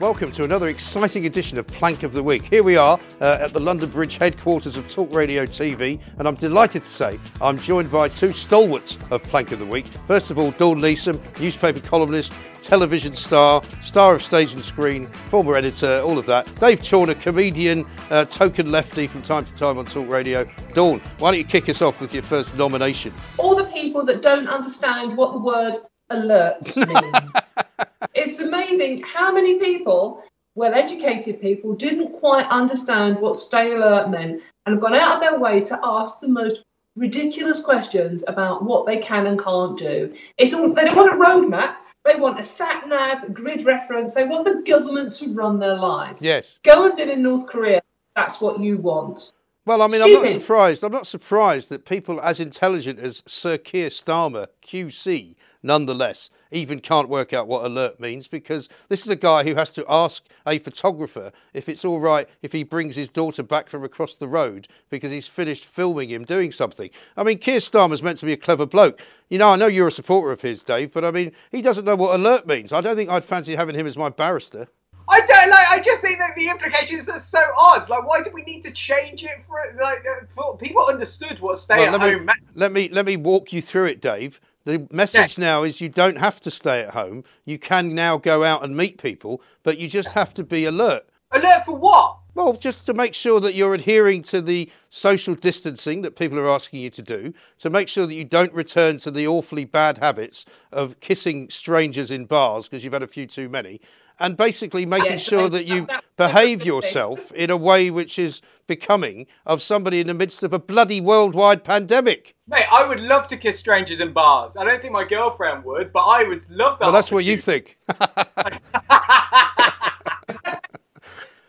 Welcome to another exciting edition of Plank of the Week. Here we are uh, at the London Bridge headquarters of Talk Radio TV, and I'm delighted to say I'm joined by two stalwarts of Plank of the Week. First of all, Dawn Neesom, newspaper columnist, television star, star of stage and screen, former editor, all of that. Dave Chawner, comedian, uh, token lefty from time to time on Talk Radio. Dawn, why don't you kick us off with your first nomination? All the people that don't understand what the word alert means. It's amazing how many people, well educated people, didn't quite understand what stay alert meant and have gone out of their way to ask the most ridiculous questions about what they can and can't do. It's all they don't want a roadmap. They want a sat nav, grid reference. They want the government to run their lives. Yes. Go and live in North Korea. That's what you want. Well, I mean, I'm not surprised. I'm not surprised that people as intelligent as Sir Keir Starmer, QC, nonetheless, even can't work out what alert means because this is a guy who has to ask a photographer if it's all right if he brings his daughter back from across the road because he's finished filming him doing something. I mean, Keir Starmer's meant to be a clever bloke. You know, I know you're a supporter of his, Dave, but I mean, he doesn't know what alert means. I don't think I'd fancy having him as my barrister. I don't like. I just think that the implications are so odd. Like, why do we need to change it for like uh, for, people understood what stay well, at let home? Me, let me let me walk you through it, Dave. The message yeah. now is you don't have to stay at home. You can now go out and meet people, but you just have to be alert. Alert for what? Well, just to make sure that you're adhering to the social distancing that people are asking you to do, to make sure that you don't return to the awfully bad habits of kissing strangers in bars because you've had a few too many, and basically making yes, sure that you behave yourself in a way which is becoming of somebody in the midst of a bloody worldwide pandemic. Mate, I would love to kiss strangers in bars. I don't think my girlfriend would, but I would love that. Well, that's what you think.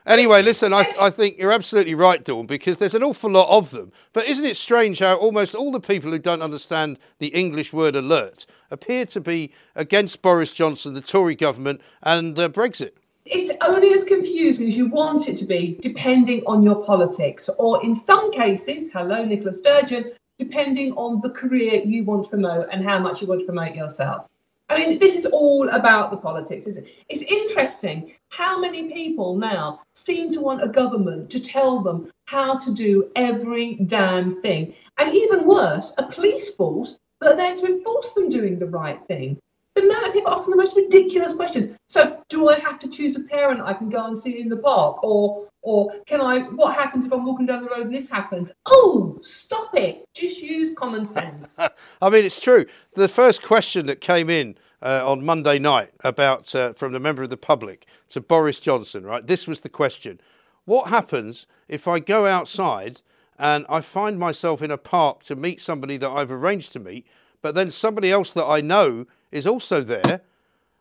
Anyway, listen, I, I, think you're absolutely right, Dawn, because there's an awful lot of them. But isn't it strange how almost all the people who don't understand the English word alert appear to be against Boris Johnson, the Tory government, and uh, Brexit? It's only as confusing as you want it to be, depending on your politics, or in some cases, hello, Nicola Sturgeon, depending on the career you want to promote and how much you want to promote yourself. I mean, this is all about the politics, isn't it? It's interesting how many people now seem to want a government to tell them how to do every damn thing. And even worse, a police force that are there to enforce them doing the right thing. The amount of people asking the most ridiculous questions. So, do I have to choose a parent I can go and see in the park? Or or can I what happens if I'm walking down the road and this happens? Oh, stop it. Just use common sense. I mean, it's true. The first question that came in uh, on Monday night about uh, from the member of the public to Boris Johnson, right? This was the question. What happens if I go outside and I find myself in a park to meet somebody that I've arranged to meet, but then somebody else that I know is also there?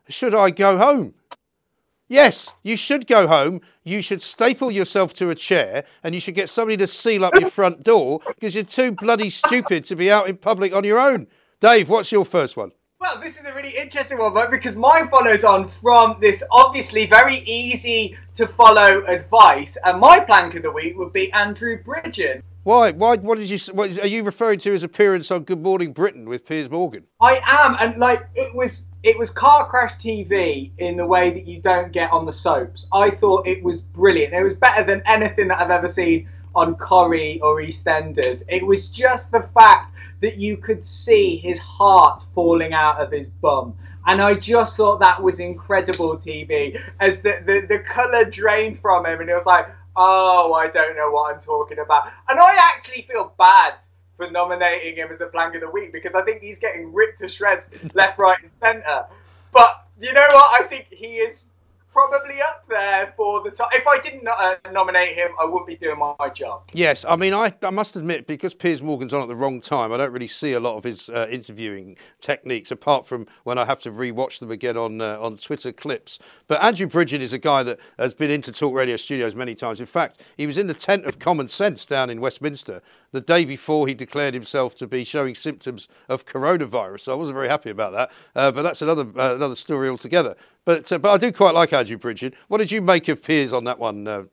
Should I go home? Yes, you should go home. You should staple yourself to a chair and you should get somebody to seal up your front door because you're too bloody stupid to be out in public on your own. Dave, what's your first one? Well, this is a really interesting one, but because mine follows on from this obviously very easy to follow advice, and my plank of the week would be Andrew Bridgen. Why? Why? What did you? What is, are you referring to his appearance on Good Morning Britain with Piers Morgan? I am, and like it was, it was car crash TV in the way that you don't get on the soaps. I thought it was brilliant. It was better than anything that I've ever seen on Corrie or EastEnders. It was just the fact that you could see his heart falling out of his bum. And I just thought that was incredible TV as the, the, the colour drained from him and it was like, oh, I don't know what I'm talking about. And I actually feel bad for nominating him as a plank of the week because I think he's getting ripped to shreds left, right, and centre. But you know what? I think he is probably up there for the top. If I didn't uh, nominate him, I wouldn't be doing my, my, job. Yes, I mean, I, I must admit, because Piers Morgan's on at the wrong time, I don't really see a lot of his uh, interviewing techniques, apart from when I have to re-watch them again on uh, on Twitter clips. But Andrew Bridgen is a guy that has been into Talk Radio studios many times. In fact, he was in the tent of Common Sense down in Westminster the day before he declared himself to be showing symptoms of coronavirus. So I wasn't very happy about that. Uh, but that's another uh, another story altogether. But uh, but I do quite like Andrew Bridgen. What did you make of Piers on that one, uh,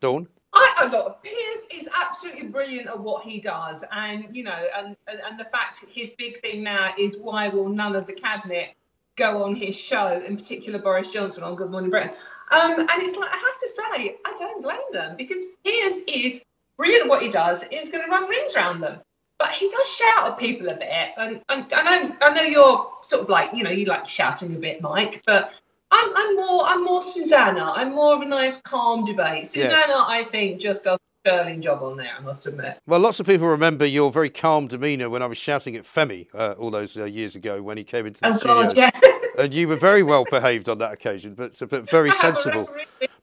Dawn? I, look, Piers is absolutely brilliant at what he does, and you know, and, and and the fact his big thing now is why will none of the cabinet go on his show, in particular Boris Johnson on Good Morning Britain. Um, and it's like I have to say, I don't blame them because Piers is brilliant at what he does. is going to run rings around them but he does shout at people a bit. And, and, I know I know you're sort of like you know you like shouting a bit, Mike, but I'm, I'm more I'm more Susanna. I'm more of a nice calm debate. Susanna, yes. I think, just does a sterling job on there. I must admit. Well, lots of people remember your very calm demeanour when I was shouting at Femi uh, all those uh, years ago when he came into the oh, studio. God, yeah. and you were very well behaved on that occasion, but uh, but very sensible.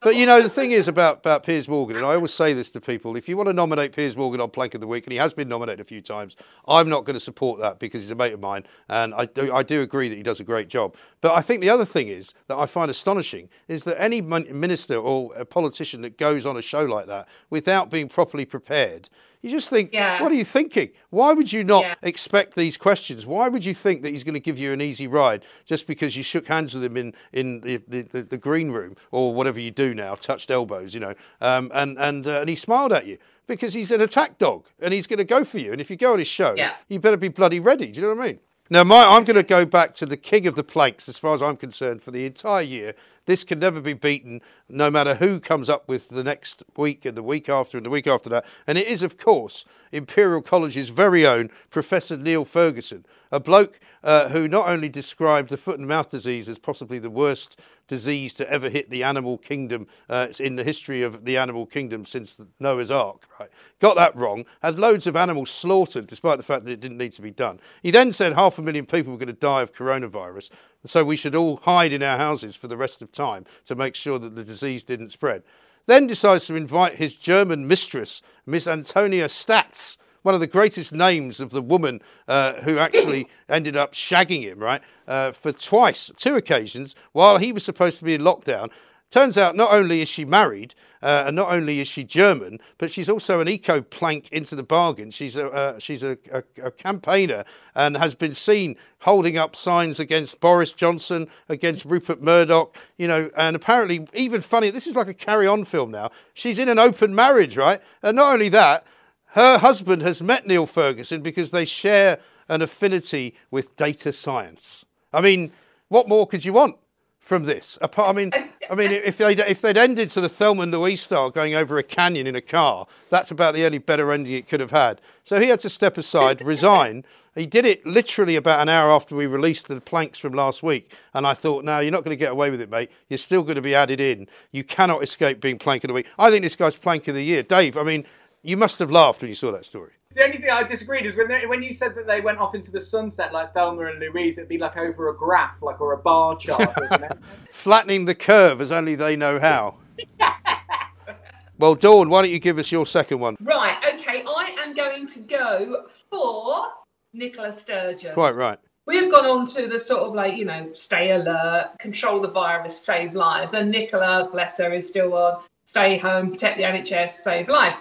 But you know, the thing is about, about Piers Morgan, and I always say this to people if you want to nominate Piers Morgan on Plank of the Week, and he has been nominated a few times, I'm not going to support that because he's a mate of mine, and I do, I do agree that he does a great job. But I think the other thing is that I find astonishing is that any minister or a politician that goes on a show like that without being properly prepared you just think, yeah. what are you thinking? Why would you not yeah. expect these questions? Why would you think that he's going to give you an easy ride just because you shook hands with him in, in the, the, the, the green room or whatever you do now, touched elbows, you know, um, and, and, uh, and he smiled at you? Because he's an attack dog and he's going to go for you. And if you go on his show, yeah. you better be bloody ready. Do you know what I mean? Now, my, I'm going to go back to the king of the planks as far as I'm concerned for the entire year. This can never be beaten, no matter who comes up with the next week and the week after and the week after that. And it is, of course, Imperial College's very own Professor Neil Ferguson, a bloke uh, who not only described the foot and mouth disease as possibly the worst disease to ever hit the animal kingdom uh, in the history of the animal kingdom since Noah's Ark, right? Got that wrong, had loads of animals slaughtered despite the fact that it didn't need to be done. He then said half a million people were going to die of coronavirus, so we should all hide in our houses for the rest of time to make sure that the disease didn't spread. Then decides to invite his German mistress, Miss Antonia Staats, one of the greatest names of the woman uh, who actually ended up shagging him, right, uh, for twice, two occasions, while he was supposed to be in lockdown. Turns out not only is she married uh, and not only is she German, but she's also an eco plank into the bargain. She's a uh, she's a, a, a, campaigner and has been seen holding up signs against Boris Johnson, against Rupert Murdoch, you know, and apparently even funny. This is like a carry on film now. She's in an open marriage, right? And not only that, her husband has met Neil Ferguson because they share an affinity with data science. I mean, what more could you want from this? Apart, I mean, I mean, if they if they'd ended sort of Thelma and Louise style, going over a canyon in a car, that's about the only better ending it could have had. So he had to step aside, resign. He did it literally about an hour after we released the planks from last week, and I thought, no, you're not going to get away with it, mate. You're still going to be added in. You cannot escape being plank of the week. I think this guy's plank of the year, Dave. I mean, you must have laughed when you saw that story. The only thing I disagreed is when they, when you said that they went off into the sunset like Thelma and Louise, it'd be like over a graph, like or a bar chart, Flattening the curve as only they know how. well, Dawn, why don't you give us your second one? Right. Okay. I am going to go for Nicola Sturgeon. Quite right. We've gone on to the sort of like, you know, stay alert, control the virus, save lives. And Nicola, bless her, is still on stay home, protect the NHS, save lives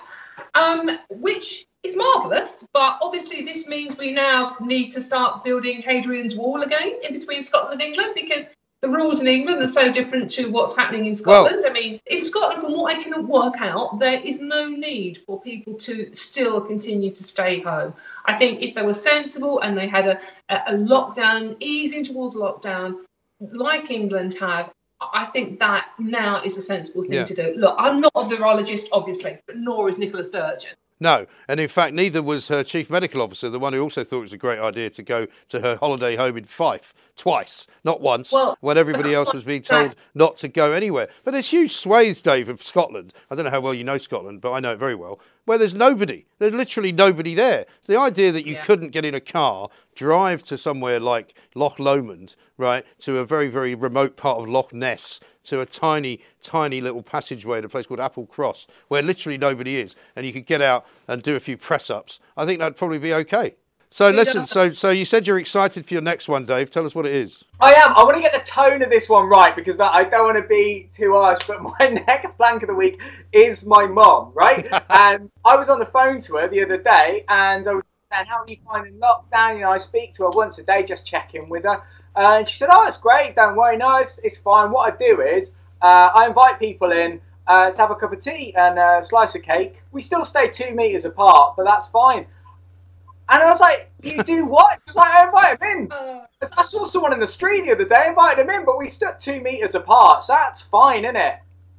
um, which is marvellous. But obviously, this means we now need to start building Hadrian's Wall again in between Scotland and England because the rules in England are so different to what's happening in Scotland. Well, I mean, in Scotland, from what I can work out, there is no need for people to still continue to stay home. I think if they were sensible and they had a, a lockdown, easing towards lockdown, like England have, I think that now is a sensible thing yeah. to do. Look, I'm not a virologist, obviously, but nor is Nicola Sturgeon. No, and in fact, neither was her chief medical officer, the one who also thought it was a great idea to go to her holiday home in Fife twice, not once, Well- when everybody else was being told not to go anywhere. But there's huge swathes, Dave, of Scotland. I don't know how well you know Scotland, but I know it very well, where there's nobody. There's literally nobody there. So the idea that you Yeah. couldn't get in a car, drive to somewhere like Loch Lomond, right, to a very, very remote part of Loch Ness, to a tiny, tiny little passageway at a place called Applecross, where literally nobody is, and you could get out and do a few press ups, I think that'd probably be okay. So listen, so so you said you're excited for your next one, Dave. Tell us what it is. I am. I want to get the tone of this one right because that, I don't want to be too harsh. But my next blank of the week is my mom, right? and I was on the phone to her the other day, and I was saying, "How are you finding lockdown?" You know, I speak to her once a day, just check in with her, uh, and she said, "Oh, it's great. Don't worry. No, it's, it's fine. What I do is uh, I invite people in." Uh, to have a cup of tea and a slice of cake. We still stay two meters apart, but that's fine. And I was like, "You do what?" She's like, "I invite him in." Uh, I saw someone in the street the other day, invited him in, but we stood two meters apart, so that's fine, isn't it?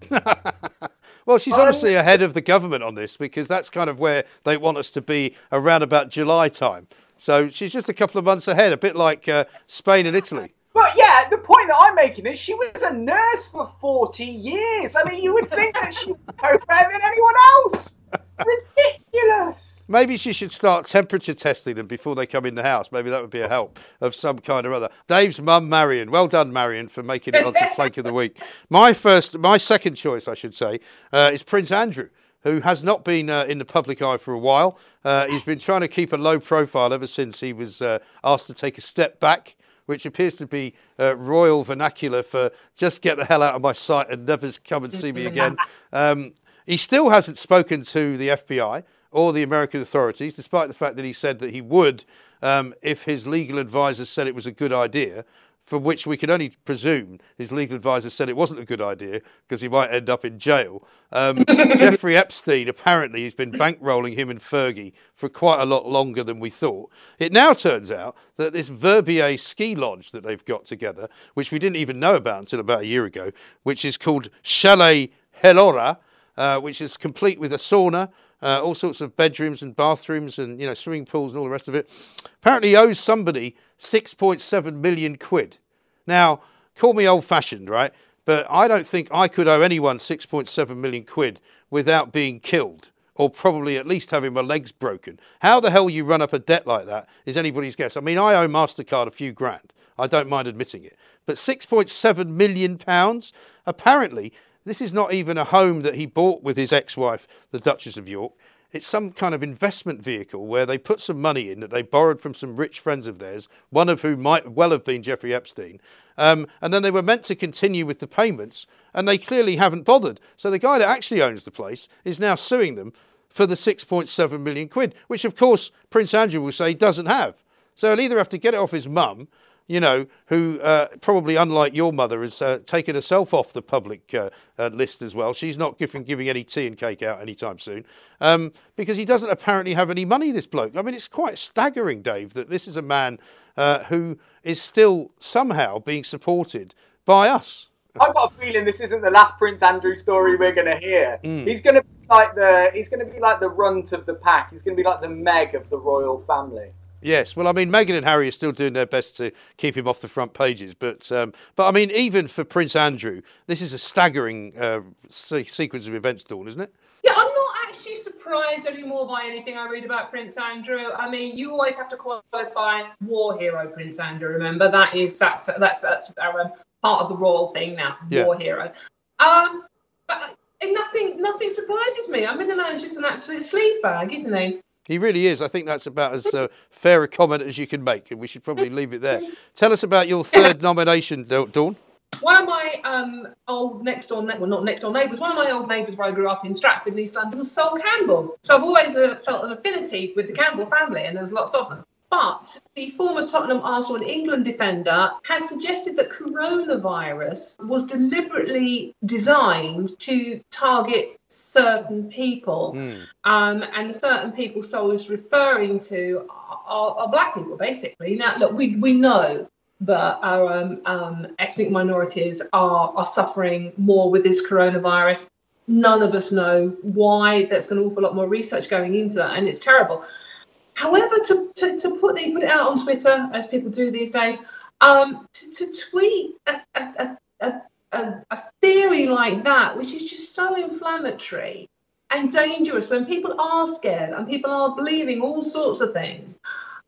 Well, she's Um, obviously ahead of the government on this because that's kind of where they want us to be around about July time. So she's just a couple of months ahead, a bit like uh, Spain and Italy. But yeah, the point that I'm making is she was a nurse for 40 years. I mean, you would think that she would know better than anyone else. Ridiculous. Maybe she should start temperature testing them before they come in the house. Maybe that would be a help of some kind or other. Dave's mum, Marion. Well done, Marion, for making it onto Plank of the Week. My first, my second choice, I should say, uh, is Prince Andrew, who has not been uh, in the public eye for a while. Uh, he's been trying to keep a low profile ever since he was uh, asked to take a step back. Which appears to be uh, royal vernacular for just get the hell out of my sight and never come and see me again. Um, he still hasn't spoken to the FBI or the American authorities, despite the fact that he said that he would um, if his legal advisors said it was a good idea, for which we can only presume his legal advisors said it wasn't a good idea because he might end up in jail. Um, Jeffrey Epstein apparently has been bankrolling him and Fergie for quite a lot longer than we thought. It now turns out that this Verbier ski lodge that they've got together, which we didn't even know about until about a year ago, which is called Chalet Helora, uh, which is complete with a sauna, uh, all sorts of bedrooms and bathrooms and you know swimming pools and all the rest of it. Apparently owes somebody 6.7 million quid. Now, call me old-fashioned, right? But I don't think I could owe anyone 6.7 million quid without being killed. Or probably at least having my legs broken. How the hell you run up a debt like that is anybody's guess. I mean, I owe MasterCard a few grand. I don't mind admitting it. But 6.7 million pounds? Apparently, this is not even a home that he bought with his ex wife, the Duchess of York. It's some kind of investment vehicle where they put some money in that they borrowed from some rich friends of theirs, one of whom might well have been Jeffrey Epstein. Um, and then they were meant to continue with the payments, and they clearly haven't bothered. So the guy that actually owns the place is now suing them for the 6.7 million quid, which of course Prince Andrew will say he doesn't have. So he'll either have to get it off his mum, you know, who uh, probably, unlike your mother, has uh, taken herself off the public uh, uh, list as well. She's not giving, giving any tea and cake out anytime soon um, because he doesn't apparently have any money, this bloke. I mean, it's quite staggering, Dave, that this is a man uh, who is still somehow being supported by us. I've got a feeling this isn't the last Prince Andrew story we're going to hear. He's going to be like the he's going to be like the runt of the pack. He's going to be like the Meg of the royal family. Yes, well, I mean, Meghan and Harry are still doing their best to keep him off the front pages, but um, but I mean, even for Prince Andrew, this is a staggering uh, se- sequence of events, Dawn, isn't it? Yeah, I'm not actually surprised anymore by anything I read about Prince Andrew. I mean, you always have to qualify war hero Prince Andrew. Remember that is that's that's that's our, um, part of the royal thing now. Yeah. War hero. Um, but nothing nothing surprises me. I mean, the man's just an absolute sleazebag, isn't he? He really is. I think that's about as uh, fair a comment as you can make, and we should probably leave it there. Tell us about your third nomination, Dawn. One of my um, old next door, ne- well, not next door neighbours, one of my old neighbours where I grew up in Stratford, in East London, was Sol Campbell. So I've always uh, felt an affinity with the Campbell family, and there's lots of them. But the former Tottenham, Arsenal, and England defender has suggested that coronavirus was deliberately designed to target certain people. Um, and the certain people Sol is referring to are, are black people, basically. Now, look, we, we know that our um, um, ethnic minorities are, are suffering more with this coronavirus. None of us know why. There's an awful lot more research going into that, and it's terrible. However, to, to, to put, the, put it out on Twitter, as people do these days, um, to, to tweet a, a, a, a, a theory like that, which is just so inflammatory and dangerous when people are scared and people are believing all sorts of things.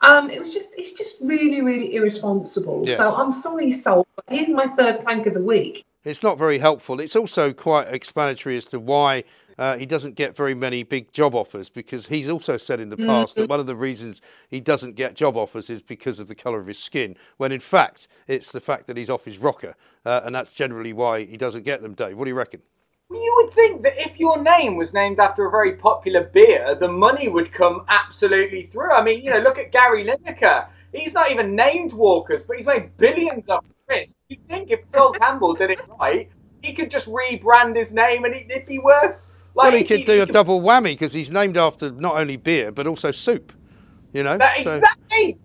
Um, it was just, it's just really, really irresponsible. Yes. So I'm sorry, Sol. Here's my third plank of the week. It's not very helpful. It's also quite explanatory as to why uh, he doesn't get very many big job offers because he's also said in the past that one of the reasons he doesn't get job offers is because of the colour of his skin, when in fact it's the fact that he's off his rocker, uh, and that's generally why he doesn't get them, Dave. What do you reckon? You would think that if your name was named after a very popular beer, the money would come absolutely through. I mean, you know, look at Gary Lineker. He's not even named Walkers, but he's made billions off this. You'd think if Phil Campbell did it right, he could just rebrand his name and it- it'd be worth. Like, well, he could do a double whammy because he's named after not only beer but also soup. You know, So exactly.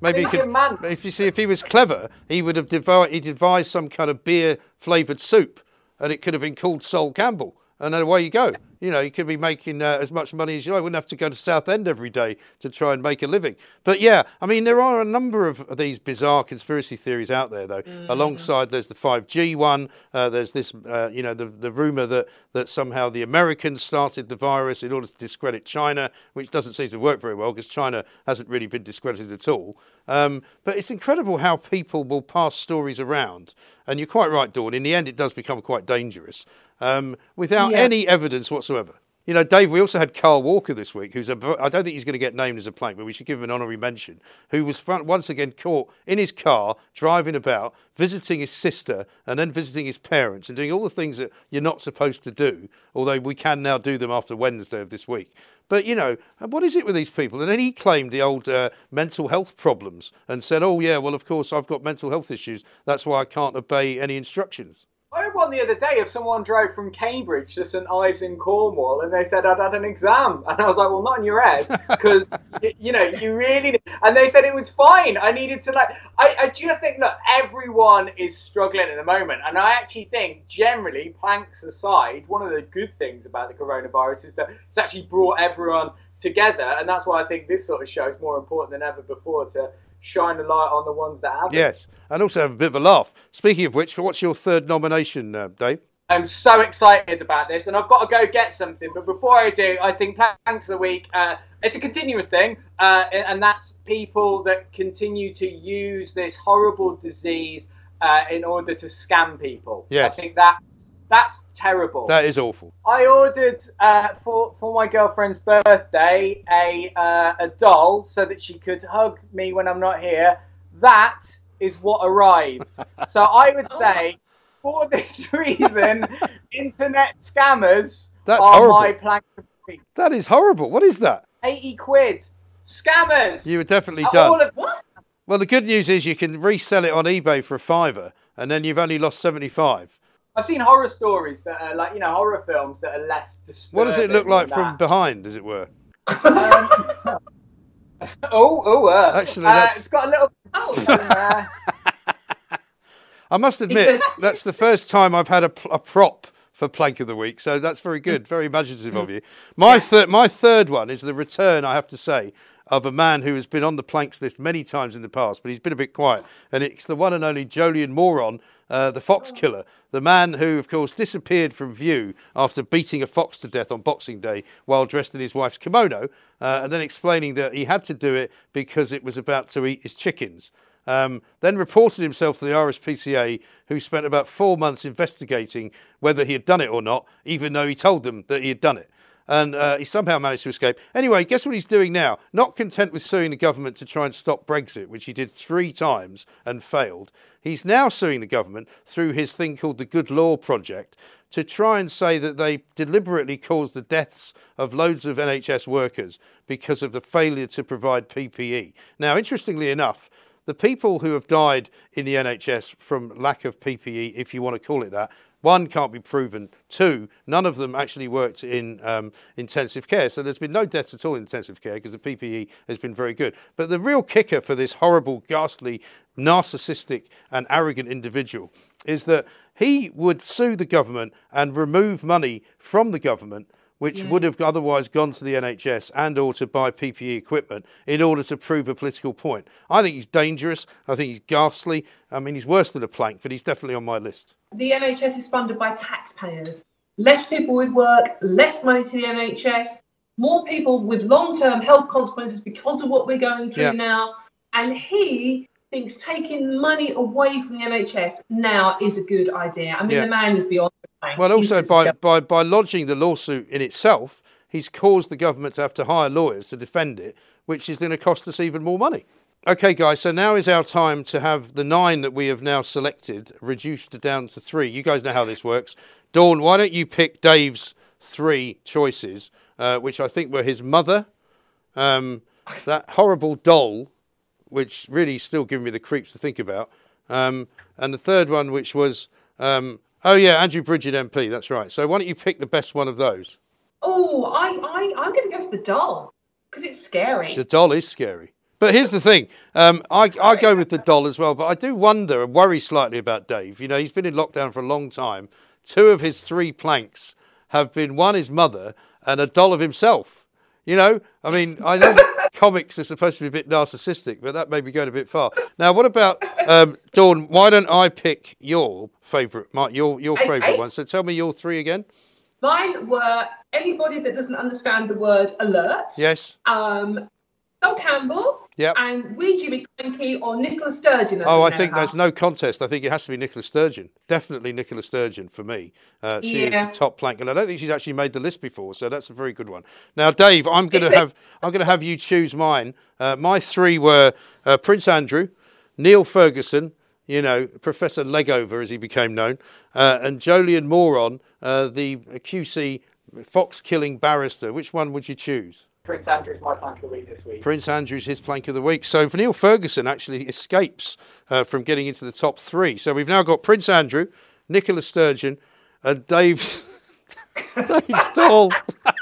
maybe he could. man. If you see, if he was clever, he would have devised, he devised some kind of beer flavoured soup, and it could have been called Sol Campbell, and then away you go. You know, you could be making uh, as much money as you like. Wouldn't have to go to Southend every day to try and make a living. But yeah, I mean, there are a number of these bizarre conspiracy theories out there, though. Alongside, there's the 5G one. Uh, there's this, uh, you know, the the rumor that that somehow the Americans started the virus in order to discredit China, which doesn't seem to work very well because China hasn't really been discredited at all. Um, but it's incredible how people will pass stories around. And you're quite right, Dawn. In the end, it does become quite dangerous um, without Yeah. any evidence whatsoever. You know, Dave, we also had Carl Walker this week, who's a, I don't think he's going to get named as a plank, but we should give him an honorary mention, who was once again caught in his car, driving about, visiting his sister, and then visiting his parents, and doing all the things that you're not supposed to do, although we can now do them after Wednesday of this week. But, you know, what is it with these people? And then he claimed the old uh, mental health problems and said, oh, yeah, well, of course, I've got mental health issues. That's why I can't obey any instructions. I heard one the other day of someone drove from Cambridge to St Ives in Cornwall, and they said I'd had an exam, and I was like, "Well, not in your head, because you know you really." And they said it was fine. I needed to like. I, I just think look, everyone is struggling at the moment, and I actually think generally, planks aside, one of the good things about the coronavirus is that it's actually brought everyone together, and that's why I think this sort of show is more important than ever before to shine a light on the ones that have. Yes, and also have a bit of a laugh. Speaking of which, what's your third nomination, uh, Dave? I'm so excited about this, and I've got to go get something. But before I do, I think planks of the week. Uh, it's a continuous thing, uh, and that's people that continue to use this horrible disease uh, in order to scam people. Yes. I think that's that's terrible. That is awful. I ordered uh, for for my girlfriend's birthday a uh, a doll so that she could hug me when I'm not here. That is what arrived. so I would say, for this reason, internet scammers That's are horrible. my plank of week. That is horrible. What is that? Eighty quid, scammers. You were definitely Are done. all of- What? Well, the good news is you can resell it on eBay for a fiver, and then you've only lost 75. I've seen horror stories that are like you know horror films that are less disturbing. What does it look like from behind, as it were? Um, oh, oh, uh, Actually, uh, that's- it's got a little. Oh, I must admit, that's the first time I've had a, a prop for Plank of the Week, so that's very good, very imaginative of you. My, thir- my third one is the return, I have to say, of a man who has been on the planks list many times in the past, but he's been a bit quiet, and it's the one and only Jolyon Moron, uh, the fox killer, the man who, of course, disappeared from view after beating a fox to death on Boxing Day while dressed in his wife's kimono, uh, and then explaining that he had to do it because it was about to eat his chickens. Um, then reported himself to the RSPCA, who spent about four months investigating whether he had done it or not, even though he told them that he had done it. And uh, he somehow managed to escape. Anyway, guess what he's doing now? Not content with suing the government to try and stop Brexit, which he did three times and failed, he's now suing the government through his thing called the Good Law Project to try and say that they deliberately caused the deaths of loads of NHS workers because of the failure to provide PPE. Now, interestingly enough, the people who have died in the NHS from lack of PPE, if you want to call it that, one can't be proven. Two, none of them actually worked in um, intensive care. So there's been no deaths at all in intensive care because the PPE has been very good. But the real kicker for this horrible, ghastly, narcissistic, and arrogant individual is that he would sue the government and remove money from the government which would have otherwise gone to the NHS and or to buy PPE equipment in order to prove a political point. I think he's dangerous. I think he's ghastly. I mean, he's worse than a plank, but he's definitely on my list. The NHS is funded by taxpayers. Less people with work, less money to the NHS, more people with long term health consequences because of what we're going through Yeah. now. And he thinks taking money away from the NHS now is a good idea. I mean, Yeah. the man is beyond. Well, also by, by, by lodging the lawsuit in itself, he's caused the government to have to hire lawyers to defend it, which is going to cost us even more money. Okay, guys, so now is our time to have the nine that we have now selected reduced down to three. You guys know how this works. Dawn, why don't you pick Dave's three choices, uh, which I think were his mother, um, that horrible doll, which really still giving me the creeps to think about, um, and the third one, which was, um, oh yeah, Andrew Bridgen MP. That's right. So why don't you pick the best one of those? Oh, I, I, I'm going to go for the doll because it's scary. The doll is scary. But here's the thing. Um, I, I go with the doll as well, but I do wonder and worry slightly about Dave. You know, he's been in lockdown for a long time. Two of his three planks have been one his mother and a doll of himself. You know, I mean, I know comics are supposed to be a bit narcissistic, but that may be going a bit far. Now, what about um, Dawn? Why don't I pick your favourite, your your Okay. favourite one? So tell me your three again. Mine were anybody that doesn't understand the word alert. Yes. Um, Sol Campbell. Yep. And Wee Jimmy Krankie or Nicola Sturgeon. Oh, I think there's no contest. I think it has to be Nicola Sturgeon. Definitely Nicola Sturgeon for me. Uh, she Yeah. is the top plank, and I don't think she's actually made the list before, so that's a very good one. Now, Dave, I'm going to have I'm going to have you choose mine. Uh, my three were uh, Prince Andrew, Neil Ferguson. You know, Professor Legover, as he became known, uh, and Jolyon Moron, uh, the QC fox killing barrister. Which one would you choose? Prince Andrew's my plank of the week this week. Prince Andrew's his plank of the week. So Neil Ferguson actually escapes uh, from getting into the top three. So we've now got Prince Andrew, Nicola Sturgeon, and Dave's Dave's doll.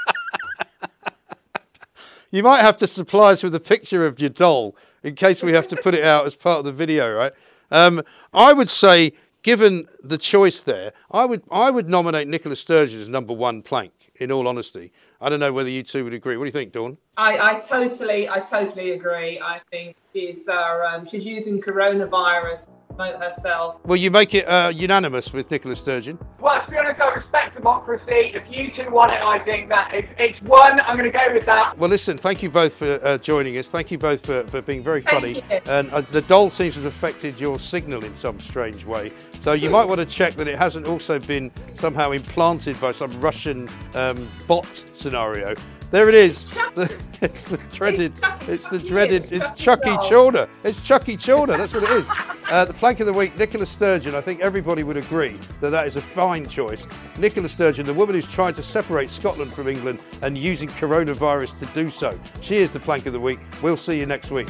you might have to supply us with a picture of your doll in case we have to put it out as part of the video, right? Um, I would say, given the choice there, I would I would nominate Nicola Sturgeon as number one plank. In all honesty, I don't know whether you two would agree. What do you think, Dawn? I, I totally, I totally agree. I think she's, uh, um, she's using coronavirus promote herself. Will you make it uh, unanimous with Nicola Sturgeon? Well, to be honest, I respect democracy. If you two want it, I think that it's, it's one. I'm going to go with that. Well, listen, thank you both for uh, joining us. Thank you both for, for being very Thank funny. you. And uh, the doll seems to have affected your signal in some strange way. So you might want to check that it hasn't also been somehow implanted by some Russian um, bot scenario. There it is. It's the dreaded. It's the dreaded. It's Chucky Chorner. It's Chucky Chorner. That's what it is. Uh, the plank of the week, Nicola Sturgeon. I think everybody would agree that that is a fine choice. Nicola Sturgeon, the woman who's trying to separate Scotland from England and using coronavirus to do so. She is the plank of the week. We'll see you next week.